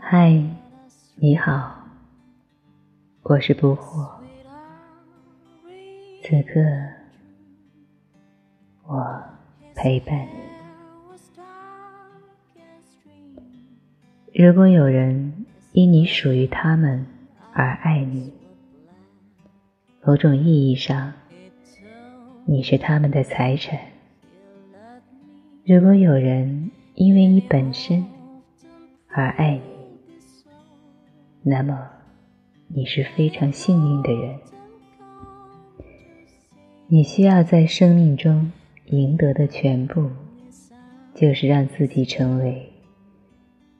嗨，你好，我是不惑。此刻，我陪伴你。如果有人因你属于他们而爱你，某种意义上，你是他们的财产。如果有人因为你本身而爱你，那么，你是非常幸运的人。你需要在生命中赢得的全部，就是让自己成为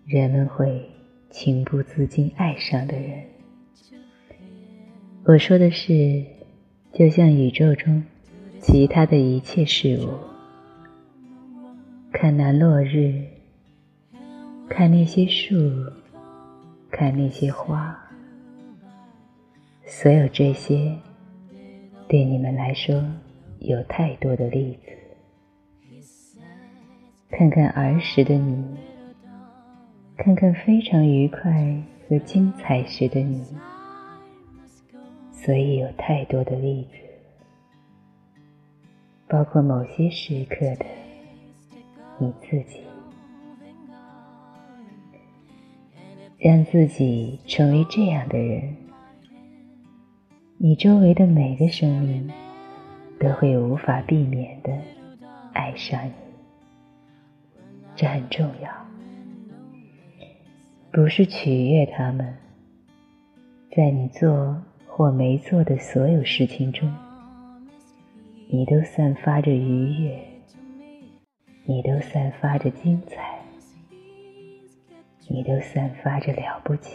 人们会情不自禁爱上的人。我说的是，就像宇宙中其他的一切事物，看那落日，看那些树。看那些花，所有这些对你们来说有太多的例子。看看儿时的你，看看非常愉快和精彩时的你，所以有太多的例子，包括某些时刻的你自己。让自己成为这样的人，你周围的每个生命都会无法避免的爱上你。这很重要，不是取悦他们，在你做或没做的所有事情中，你都散发着愉悦，你都散发着精彩。你都散发着了不起，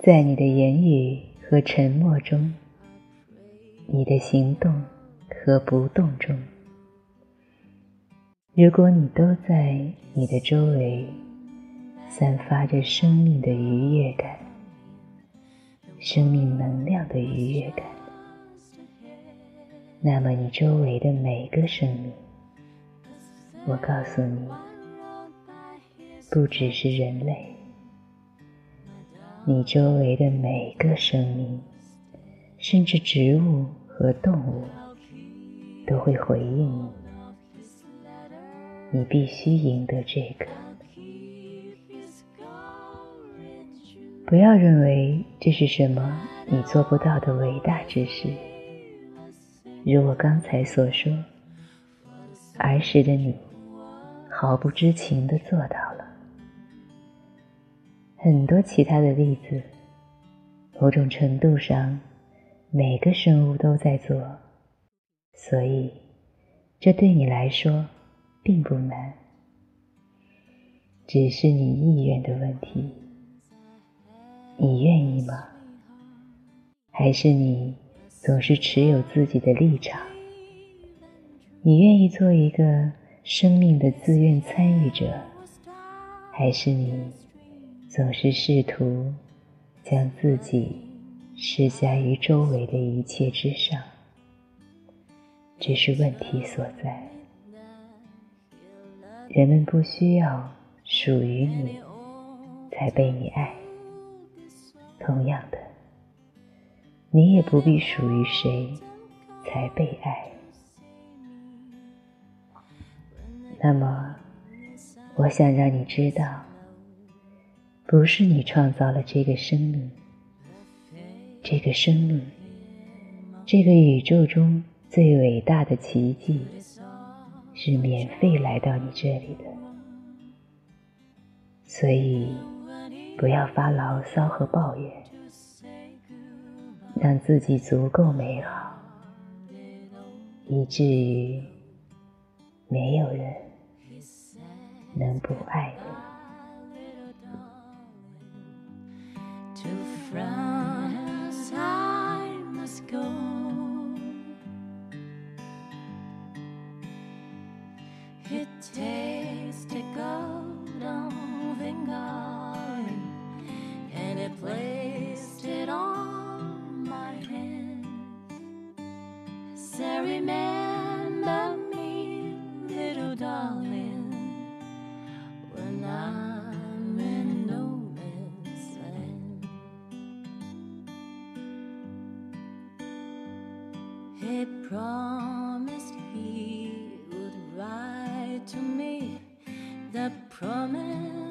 在你的言语和沉默中，你的行动和不动中，如果你都在你的周围散发着生命的愉悦感，生命能量的愉悦感，那么你周围的每个生命。我告诉你，不只是人类，你周围的每个生命，甚至植物和动物，都会回应你。你必须赢得这个。不要认为这是什么你做不到的伟大之事。如我刚才所说，儿时的你。毫不知情的做到了，很多其他的例子，某种程度上，每个生物都在做，所以这对你来说并不难，只是你意愿的问题。你愿意吗？还是你总是持有自己的立场？你愿意做一个？生命的自愿参与者，还是你总是试图将自己施加于周围的一切之上？这是问题所在。人们不需要属于你才被你爱，同样的，你也不必属于谁才被爱。那么，我想让你知道，不是你创造了这个生命，这个生命，这个宇宙中最伟大的奇迹，是免费来到你这里的。所以，不要发牢骚和抱怨，让自己足够美好，以至于没有人。能不爱你 remember me, little darling, when I'm in no man's land. He promised he would write to me the promise.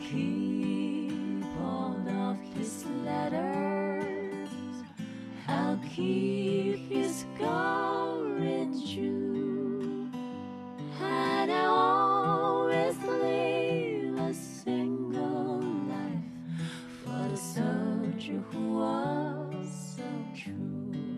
keep all of his letters. I'll keep his golden shoe. And I'll always live a single life for the soldier who was so true.